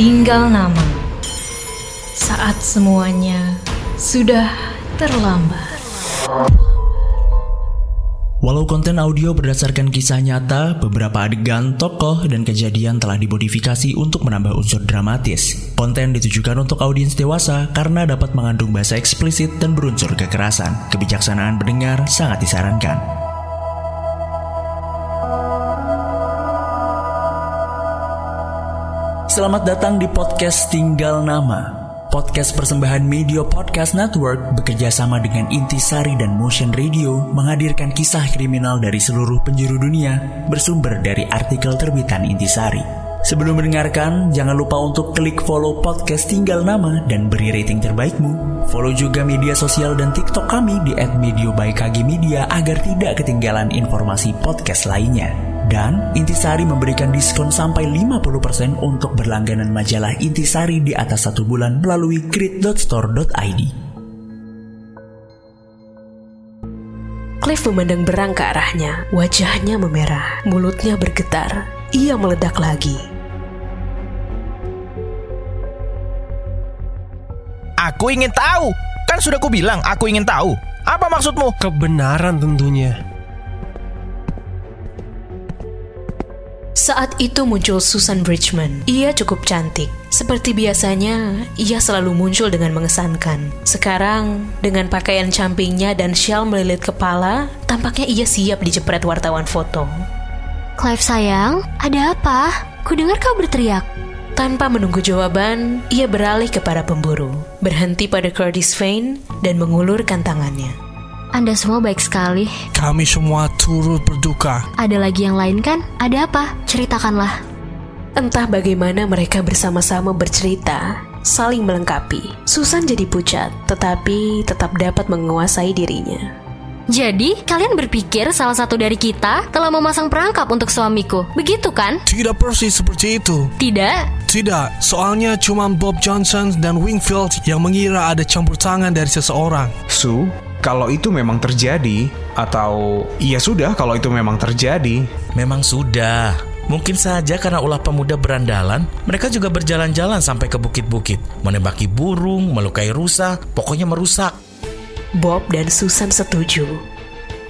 Tinggal nama. Saat semuanya sudah terlambat. Walau konten audio berdasarkan kisah nyata, beberapa adegan, tokoh, dan kejadian telah dimodifikasi untuk menambah unsur dramatis. Konten ditujukan untuk audiens dewasa karena dapat mengandung bahasa eksplisit dan berunsur kekerasan. Kebijaksanaan pendengar sangat disarankan. Selamat datang di podcast Tinggal Nama. Podcast persembahan Media Podcast Network bekerja sama dengan Intisari dan Motion Radio menghadirkan kisah kriminal dari seluruh penjuru dunia bersumber dari artikel terbitan Intisari. Sebelum mendengarkan, jangan lupa untuk klik follow podcast Tinggal Nama dan beri rating terbaikmu. Follow juga media sosial dan TikTok kami di @mediobyKGmedia agar tidak ketinggalan informasi podcast lainnya. Dan Intisari memberikan diskon sampai 50% untuk berlangganan majalah Intisari di atas satu bulan melalui grid.store.id. Cliff memandang berang ke arahnya. Wajahnya memerah, mulutnya bergetar. Ia meledak lagi. Aku ingin tahu. Kan sudah kubilang aku ingin tahu. Apa maksudmu? Kebenaran tentunya. Saat itu muncul Susan Bridgman. Ia cukup cantik. Seperti biasanya, ia selalu muncul dengan mengesankan. Sekarang, dengan pakaian campingnya dan shawl melilit kepala, tampaknya ia siap dijepret wartawan foto. Clive sayang, ada apa? Kudengar kau berteriak. Tanpa menunggu jawaban, ia beralih kepada pemburu, berhenti pada Curtis Vane, dan mengulurkan tangannya. Anda semua baik sekali. Kami semua turut berduka. Ada lagi yang lain kan? Ada apa? Ceritakanlah. Entah bagaimana mereka bersama-sama bercerita, saling melengkapi. Susan jadi pucat, tetapi tetap dapat menguasai dirinya. Jadi, kalian berpikir salah satu dari kita telah memasang perangkap untuk suamiku. Begitu kan? Tidak persis seperti itu. Tidak. Tidak, soalnya cuma Bob Johnson dan Wingfield yang mengira ada campur tangan dari seseorang. Su, kalau itu memang terjadi, atau ya sudah kalau itu memang terjadi, Memang sudah. Mungkin saja karena ulah pemuda berandalan, mereka juga berjalan-jalan sampai ke bukit-bukit, menembaki burung, melukai rusa, pokoknya merusak. Bob dan Susan setuju.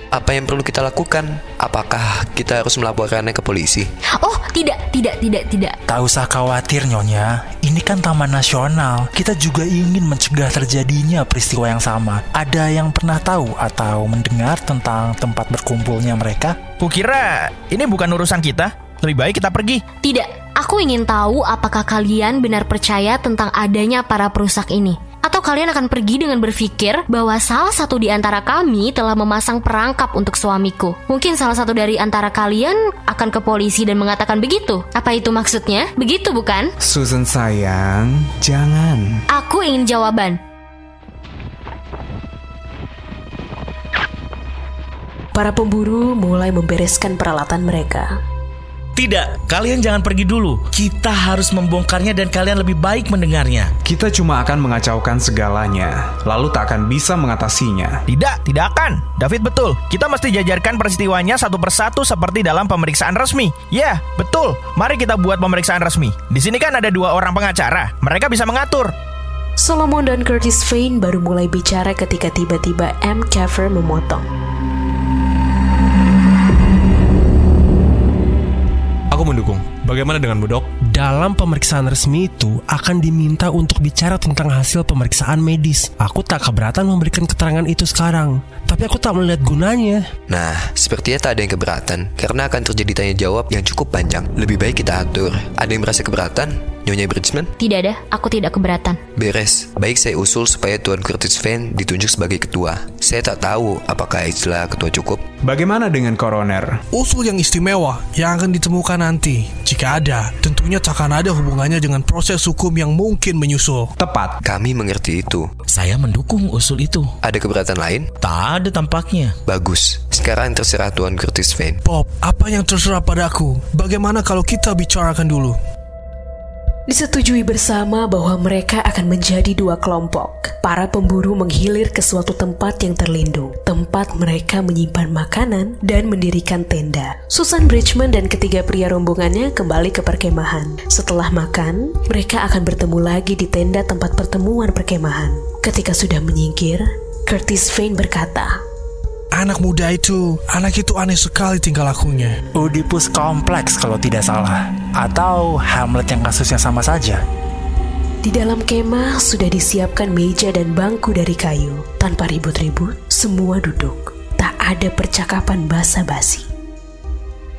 Apa yang perlu kita lakukan? Apakah kita harus melaporkannya ke polisi? Oh, tidak, tidak, tidak, tidak. Tak usah khawatir Nyonya, ini kan taman nasional. Kita juga ingin mencegah terjadinya peristiwa yang sama. Ada yang pernah tahu atau mendengar tentang tempat berkumpulnya mereka? Kukira ini bukan urusan kita. Lebih baik kita pergi. Tidak. Aku ingin tahu apakah kalian benar percaya tentang adanya para perusak ini. Atau kalian akan pergi dengan berpikir bahwa salah satu di antara kami telah memasang perangkap untuk suamiku. Mungkin salah satu dari antara kalian akan ke polisi dan mengatakan begitu. Apa itu maksudnya? Begitu bukan? Susan sayang, jangan. Aku ingin jawaban. Para pemburu mulai membereskan peralatan mereka. Tidak, kalian jangan pergi dulu. Kita harus membongkarnya dan kalian lebih baik mendengarnya. Kita cuma akan mengacaukan segalanya, lalu tak akan bisa mengatasinya. Tidak, tidak akan. David betul. Kita mesti jajarkan peristiwanya satu persatu seperti dalam pemeriksaan resmi. Ya, betul. Mari kita buat pemeriksaan resmi. Di sini kan ada dua orang pengacara. Mereka bisa mengatur. Solomon dan Curtis Vane baru mulai bicara ketika tiba-tiba M. Caver memotong. Aku mendukung. Bagaimana dengan Budok? Dalam pemeriksaan resmi itu akan diminta untuk bicara tentang hasil pemeriksaan medis. Aku tak keberatan memberikan keterangan itu sekarang, tapi aku tak melihat gunanya. Nah, sepertinya tak ada yang keberatan karena akan terjadi tanya jawab yang cukup panjang. Lebih baik kita atur. Ada yang merasa keberatan? Nyonya Bridgman? Tidak ada, aku tidak keberatan. Beres. Baik saya usul supaya Tuan Curtis Van ditunjuk sebagai ketua. Saya tak tahu apakah istilah ketua cukup. Bagaimana dengan koroner? Usul yang istimewa yang akan ditemukan nanti. Jika ada, tentunya tak akan ada hubungannya dengan proses hukum yang mungkin menyusul. Tepat. Kami mengerti itu. Saya mendukung usul itu. Ada keberatan lain? Tak ada tampaknya. Bagus. Sekarang terserah Tuan Curtis Van. Bob, apa yang terserah padaku? Bagaimana kalau kita bicarakan dulu? Disetujui bersama bahwa mereka akan menjadi dua kelompok. Para pemburu menghilir ke suatu tempat yang terlindung, tempat mereka menyimpan makanan dan mendirikan tenda. Susan Bridgman dan ketiga pria rombongannya kembali ke perkemahan. Setelah makan, mereka akan bertemu lagi di tenda tempat pertemuan perkemahan. Ketika sudah menyingkir, Curtis Vane berkata, Anak muda itu, anak itu aneh sekali tingkah lakunya. Oedipus kompleks kalau tidak salah. Atau Hamlet yang kasusnya sama saja. Di dalam kemah sudah disiapkan meja dan bangku dari kayu. Tanpa ribut-ribut, semua duduk. Tak ada percakapan basa-basi.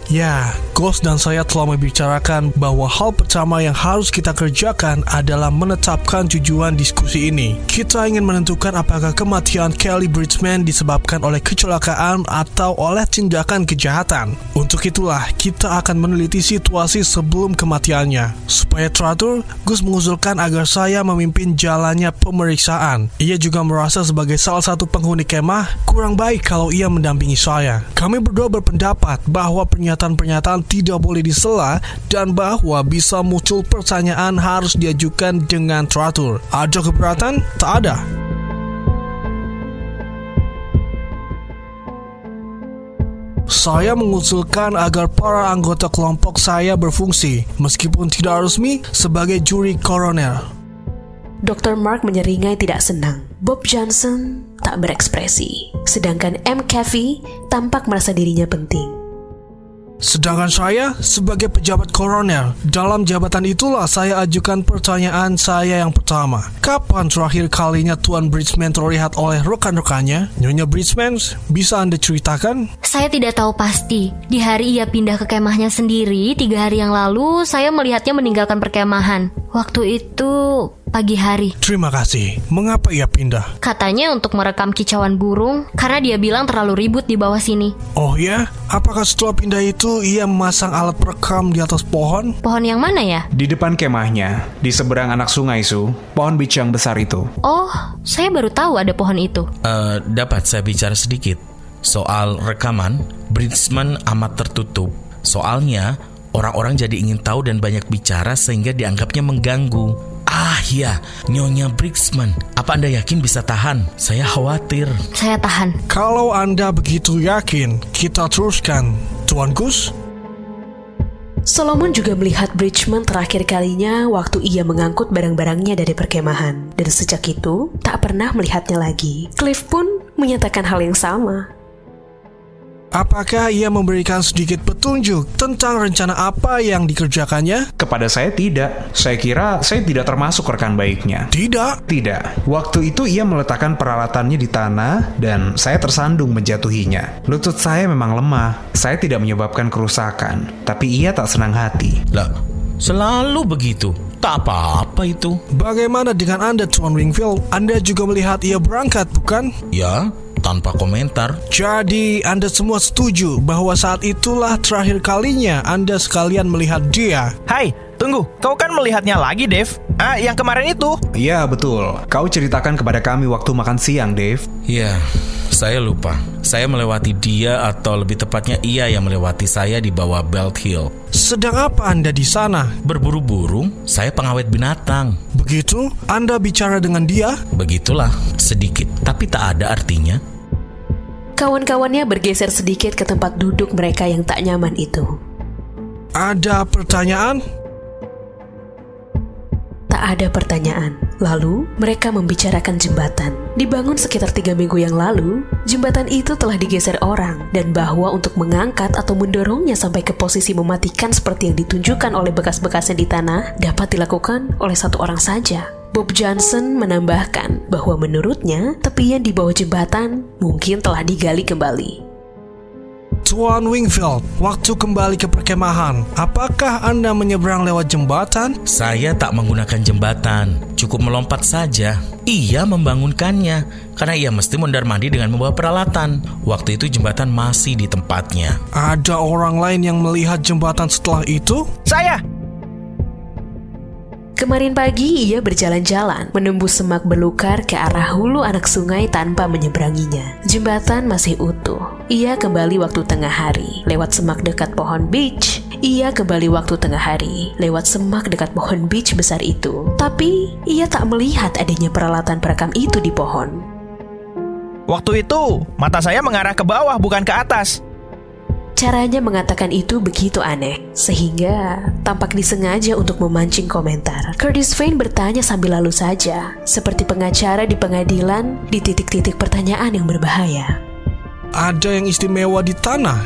Ya, Ghost dan saya telah membicarakan bahwa hal pertama yang harus kita kerjakan adalah menetapkan tujuan diskusi ini. Kita ingin menentukan apakah kematian Kelly Bridgman disebabkan oleh kecelakaan atau oleh tindakan kejahatan. Untuk itulah, kita akan meneliti situasi sebelum kematiannya. Supaya teratur, Gus mengusulkan agar saya memimpin jalannya pemeriksaan. Ia juga merasa sebagai salah satu penghuni kemah, kurang baik kalau ia mendampingi saya. Kami berdua berpendapat bahwa pernyataan pernyataan-pernyataan tidak boleh disela dan bahwa bisa muncul pertanyaan harus diajukan dengan teratur. Ada keberatan? Tak ada. Saya mengusulkan agar para anggota kelompok saya berfungsi, meskipun tidak resmi, sebagai juri koroner. Dr. Mark menyeringai tidak senang. Bob Johnson tak berekspresi, sedangkan M. Caffey tampak merasa dirinya penting. Sedangkan saya sebagai pejabat koroner, dalam jabatan itulah saya ajukan pertanyaan saya yang pertama. Kapan terakhir kalinya Tuan Bridgman terlihat oleh rekan-rekannya? Nyonya Bridgman, bisa Anda ceritakan? Saya tidak tahu pasti. Di hari ia pindah ke kemahnya sendiri, tiga hari yang lalu, saya melihatnya meninggalkan perkemahan. Waktu itu pagi hari. Terima kasih. Mengapa ia pindah? Katanya untuk merekam kicauan burung karena dia bilang terlalu ribut di bawah sini. Oh ya? Apakah setelah pindah itu ia memasang alat perekam di atas pohon? Pohon yang mana ya? Di depan kemahnya, di seberang anak sungai Su, pohon beach yang besar itu. Oh, saya baru tahu ada pohon itu. Uh, dapat saya bicara sedikit soal rekaman? Bridgman amat tertutup. Soalnya orang-orang jadi ingin tahu dan banyak bicara sehingga dianggapnya mengganggu. Ah ya, Nyonya Brixman. Apa Anda yakin bisa tahan? Saya khawatir. Saya tahan. Kalau Anda begitu yakin, kita teruskan. Tuan Gus? Solomon juga melihat Bridgman terakhir kalinya waktu ia mengangkut barang-barangnya dari perkemahan. Dan sejak itu, tak pernah melihatnya lagi. Cliff pun menyatakan hal yang sama. Apakah ia memberikan sedikit petunjuk tentang rencana apa yang dikerjakannya? Kepada saya tidak. Saya kira saya tidak termasuk rekan baiknya. Tidak? Tidak. Waktu itu ia meletakkan peralatannya di tanah dan saya tersandung menjatuhinya. Lutut saya memang lemah. Saya tidak menyebabkan kerusakan, tapi ia tak senang hati. Lah, selalu begitu. Tak apa-apa itu. Bagaimana dengan Anda, Tuan Wingfield? Anda juga melihat ia berangkat, bukan? Ya, tanpa komentar. Jadi Anda semua setuju bahwa saat itulah terakhir kalinya Anda sekalian melihat dia. Hai, tunggu. Kau kan melihatnya lagi, Dave? Ah, yang kemarin itu? Iya, betul. Kau ceritakan kepada kami waktu makan siang, Dave. Iya, saya lupa. Saya melewati dia atau lebih tepatnya ia yang melewati saya di bawah Belt Hill. Sedang apa Anda di sana? Berburu burung, saya pengawet binatang. Begitu? Anda bicara dengan dia? Begitulah, sedikit, tapi tak ada artinya. Kawan-kawannya bergeser sedikit ke tempat duduk mereka yang tak nyaman itu. Ada pertanyaan? Tak ada pertanyaan. Lalu, mereka membicarakan jembatan. Dibangun sekitar tiga minggu yang lalu, jembatan itu telah digeser orang, dan bahwa untuk mengangkat atau mendorongnya sampai ke posisi mematikan seperti yang ditunjukkan oleh bekas-bekasnya di tanah, dapat dilakukan oleh satu orang saja. Bob Johnson menambahkan bahwa menurutnya tepian di bawah jembatan mungkin telah digali kembali. Tuan Wingfield, waktu kembali ke perkemahan, apakah Anda menyeberang lewat jembatan? Saya tak menggunakan jembatan, cukup melompat saja. Ia membangunkannya, karena ia mesti mondar mandi dengan membawa peralatan. Waktu itu jembatan masih di tempatnya. Ada orang lain yang melihat jembatan setelah itu? Saya! Kemarin pagi ia berjalan-jalan, menembus semak belukar ke arah hulu anak sungai tanpa menyeberanginya. Jembatan masih utuh. Ia kembali waktu tengah hari, lewat semak dekat pohon beach. Ia kembali waktu tengah hari, lewat semak dekat pohon beach besar itu. Tapi, ia tak melihat adanya peralatan perekam itu di pohon. Waktu itu, mata saya mengarah ke bawah bukan ke atas. Caranya mengatakan itu begitu aneh, sehingga tampak disengaja untuk memancing komentar. Curtis Vane bertanya sambil lalu saja, seperti pengacara di pengadilan di titik-titik pertanyaan yang berbahaya. Ada yang istimewa di tanah?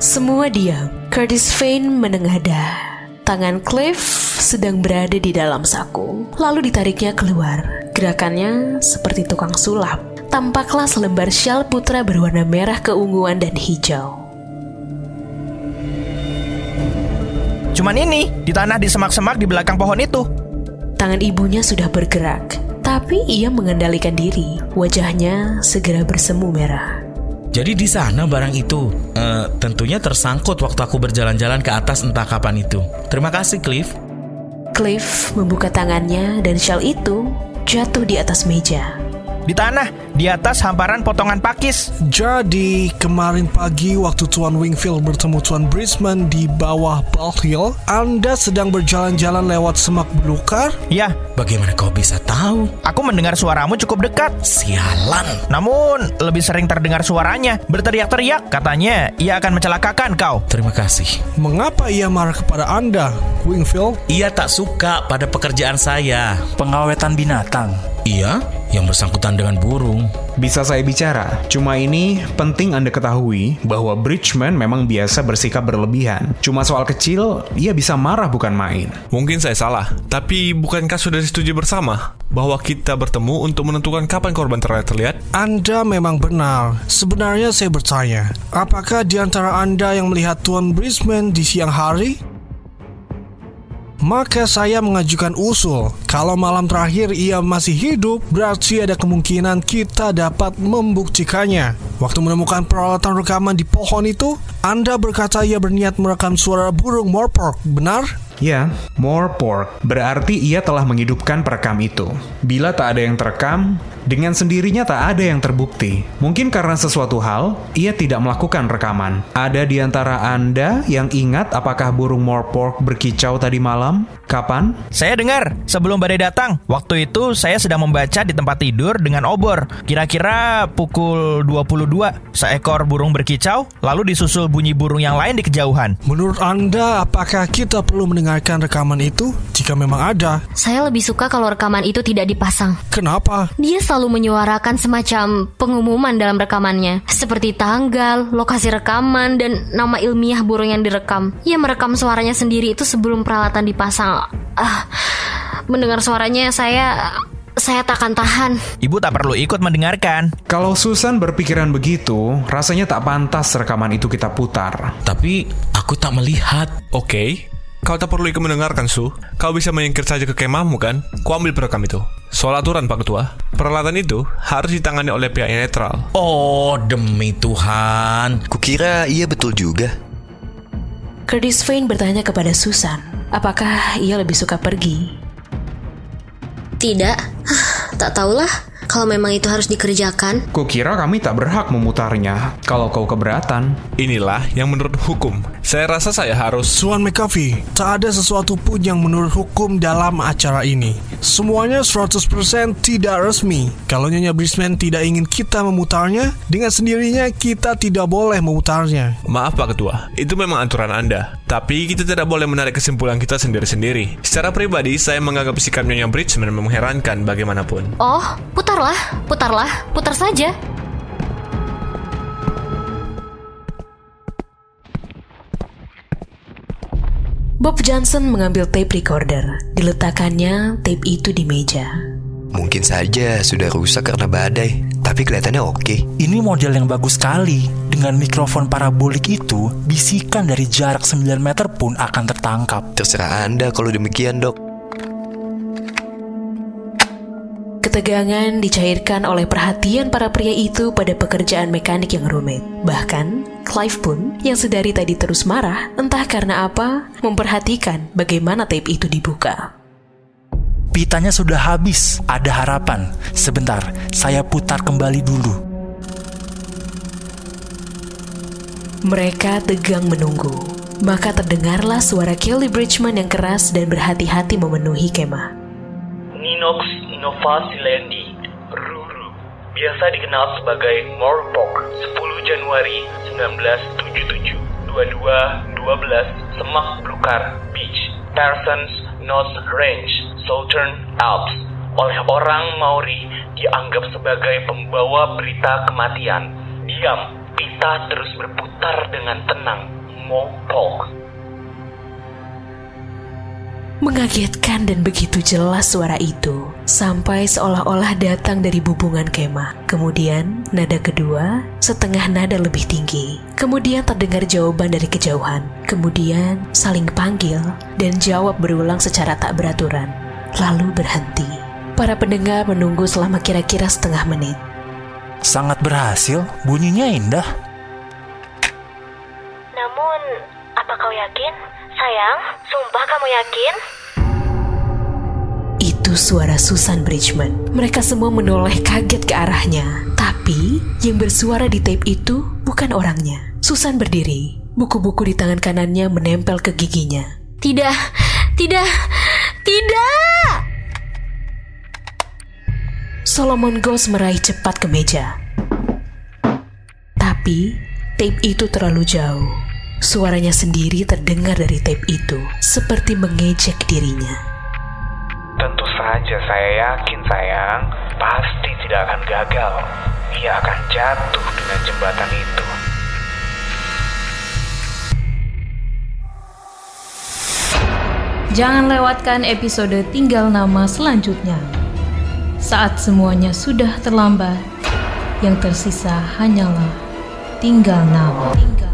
Semua diam. Curtis Vane menengadah. Tangan Cliff sedang berada di dalam saku, lalu ditariknya keluar. Gerakannya seperti tukang sulap tampaklah selembar syal putra berwarna merah keunguan dan hijau. Cuman ini, di tanah di semak-semak di belakang pohon itu. Tangan ibunya sudah bergerak, tapi ia mengendalikan diri. Wajahnya segera bersemu merah. Jadi di sana barang itu uh, tentunya tersangkut waktu aku berjalan-jalan ke atas entah kapan itu. Terima kasih Cliff. Cliff membuka tangannya dan shawl itu jatuh di atas meja di tanah, di atas hamparan potongan pakis. Jadi, kemarin pagi waktu Tuan Wingfield bertemu Tuan Brisbane di bawah Ball Hill, Anda sedang berjalan-jalan lewat semak belukar? Ya. Bagaimana kau bisa tahu? Aku mendengar suaramu cukup dekat. Sialan. Namun, lebih sering terdengar suaranya. Berteriak-teriak. Katanya, ia akan mencelakakan kau. Terima kasih. Mengapa ia marah kepada Anda, Wingfield? Ia tak suka pada pekerjaan saya. Pengawetan binatang. Iya, yang bersangkutan dengan burung. Bisa saya bicara, cuma ini penting Anda ketahui bahwa Bridgman memang biasa bersikap berlebihan. Cuma soal kecil, ia bisa marah bukan main. Mungkin saya salah, tapi bukankah sudah disetujui bersama bahwa kita bertemu untuk menentukan kapan korban terakhir terlihat? Anda memang benar. Sebenarnya saya bertanya, apakah di antara Anda yang melihat Tuan Brisbane di siang hari? Maka saya mengajukan usul, kalau malam terakhir ia masih hidup, berarti ada kemungkinan kita dapat membuktikannya. Waktu menemukan peralatan rekaman di pohon itu, Anda berkata ia berniat merekam suara burung morpork, benar? Ya, more pork. Berarti ia telah menghidupkan perekam itu. Bila tak ada yang terekam, dengan sendirinya tak ada yang terbukti. Mungkin karena sesuatu hal, ia tidak melakukan rekaman. Ada di antara Anda yang ingat apakah burung more pork berkicau tadi malam? Kapan? Saya dengar, sebelum badai datang. Waktu itu saya sedang membaca di tempat tidur dengan obor. Kira-kira pukul 22, seekor burung berkicau, lalu disusul bunyi burung yang lain di kejauhan. Menurut Anda, apakah kita perlu mendengar mendengarkan rekaman itu jika memang ada. Saya lebih suka kalau rekaman itu tidak dipasang. Kenapa? Dia selalu menyuarakan semacam pengumuman dalam rekamannya, seperti tanggal, lokasi rekaman, dan nama ilmiah burung yang direkam. Ia merekam suaranya sendiri itu sebelum peralatan dipasang. Ah, mendengar suaranya saya saya tak akan tahan. Ibu tak perlu ikut mendengarkan. Kalau Susan berpikiran begitu, rasanya tak pantas rekaman itu kita putar. Tapi aku tak melihat. Oke, okay, Kau tak perlu ikut mendengarkan, Su. Kau bisa menyingkir saja ke kemahmu, kan? Ku ambil perekam itu. Soal aturan, Pak Ketua. Peralatan itu harus ditangani oleh pihak yang netral. Oh, demi Tuhan. Kukira iya betul juga. Curtis Vane bertanya kepada Susan, apakah ia lebih suka pergi? Tidak, tak tahulah kalau memang itu harus dikerjakan. Kukira kami tak berhak memutarnya kalau kau keberatan. Inilah yang menurut hukum. Saya rasa saya harus... Tuan McAfee, tak ada sesuatu pun yang menurut hukum dalam acara ini. Semuanya 100% tidak resmi. Kalau Nyonya Brisbane tidak ingin kita memutarnya, dengan sendirinya kita tidak boleh memutarnya. Maaf Pak Ketua, itu memang aturan Anda. Tapi kita tidak boleh menarik kesimpulan kita sendiri-sendiri. Secara pribadi, saya menganggap sikap Nyonya Bridgman mengherankan bagaimanapun. Oh, putarlah, putarlah, putar saja. Bob Johnson mengambil tape recorder. Diletakkannya tape itu di meja. Mungkin saja sudah rusak karena badai, tapi kelihatannya oke. Ini model yang bagus sekali. Dengan mikrofon parabolik itu, bisikan dari jarak 9 meter pun akan tertangkap. Terserah Anda kalau demikian, Dok. Ketegangan dicairkan oleh perhatian para pria itu pada pekerjaan mekanik yang rumit. Bahkan, Clive pun, yang sedari tadi terus marah, entah karena apa, memperhatikan bagaimana tape itu dibuka. Pitanya sudah habis, ada harapan. Sebentar, saya putar kembali dulu. Mereka tegang menunggu. Maka terdengarlah suara Kelly Bridgman yang keras dan berhati-hati memenuhi kemah. Ninox Novasilendi, Ruru, biasa dikenal sebagai Morpok, 10 Januari 1977, 2212 Semak Blukar Beach, Parsons North Range, Southern Alps. Oleh orang Maori dianggap sebagai pembawa berita kematian. Diam, pita terus berputar dengan tenang. Mopok. Mengagetkan dan begitu jelas suara itu, sampai seolah-olah datang dari bubungan kemah. Kemudian, nada kedua, setengah nada lebih tinggi. Kemudian terdengar jawaban dari kejauhan. Kemudian, saling panggil dan jawab berulang secara tak beraturan. Lalu berhenti. Para pendengar menunggu selama kira-kira setengah menit. Sangat berhasil, bunyinya indah. Namun, apa kau yakin? Sayang, sumpah kamu yakin? Itu suara Susan Bridgman. Mereka semua menoleh kaget ke arahnya. Tapi, yang bersuara di tape itu bukan orangnya. Susan berdiri. Buku-buku di tangan kanannya menempel ke giginya. Tidak, tidak, tidak! Solomon Ghost meraih cepat ke meja. Tapi, tape itu terlalu jauh. Suaranya sendiri terdengar dari tape itu, seperti mengejek dirinya. Tentu saja saya yakin sayang, pasti tidak akan gagal. Ia akan jatuh dengan jembatan itu. Jangan lewatkan episode Tinggal Nama selanjutnya. Saat semuanya sudah terlambat, yang tersisa hanyalah tinggal nama. Tinggal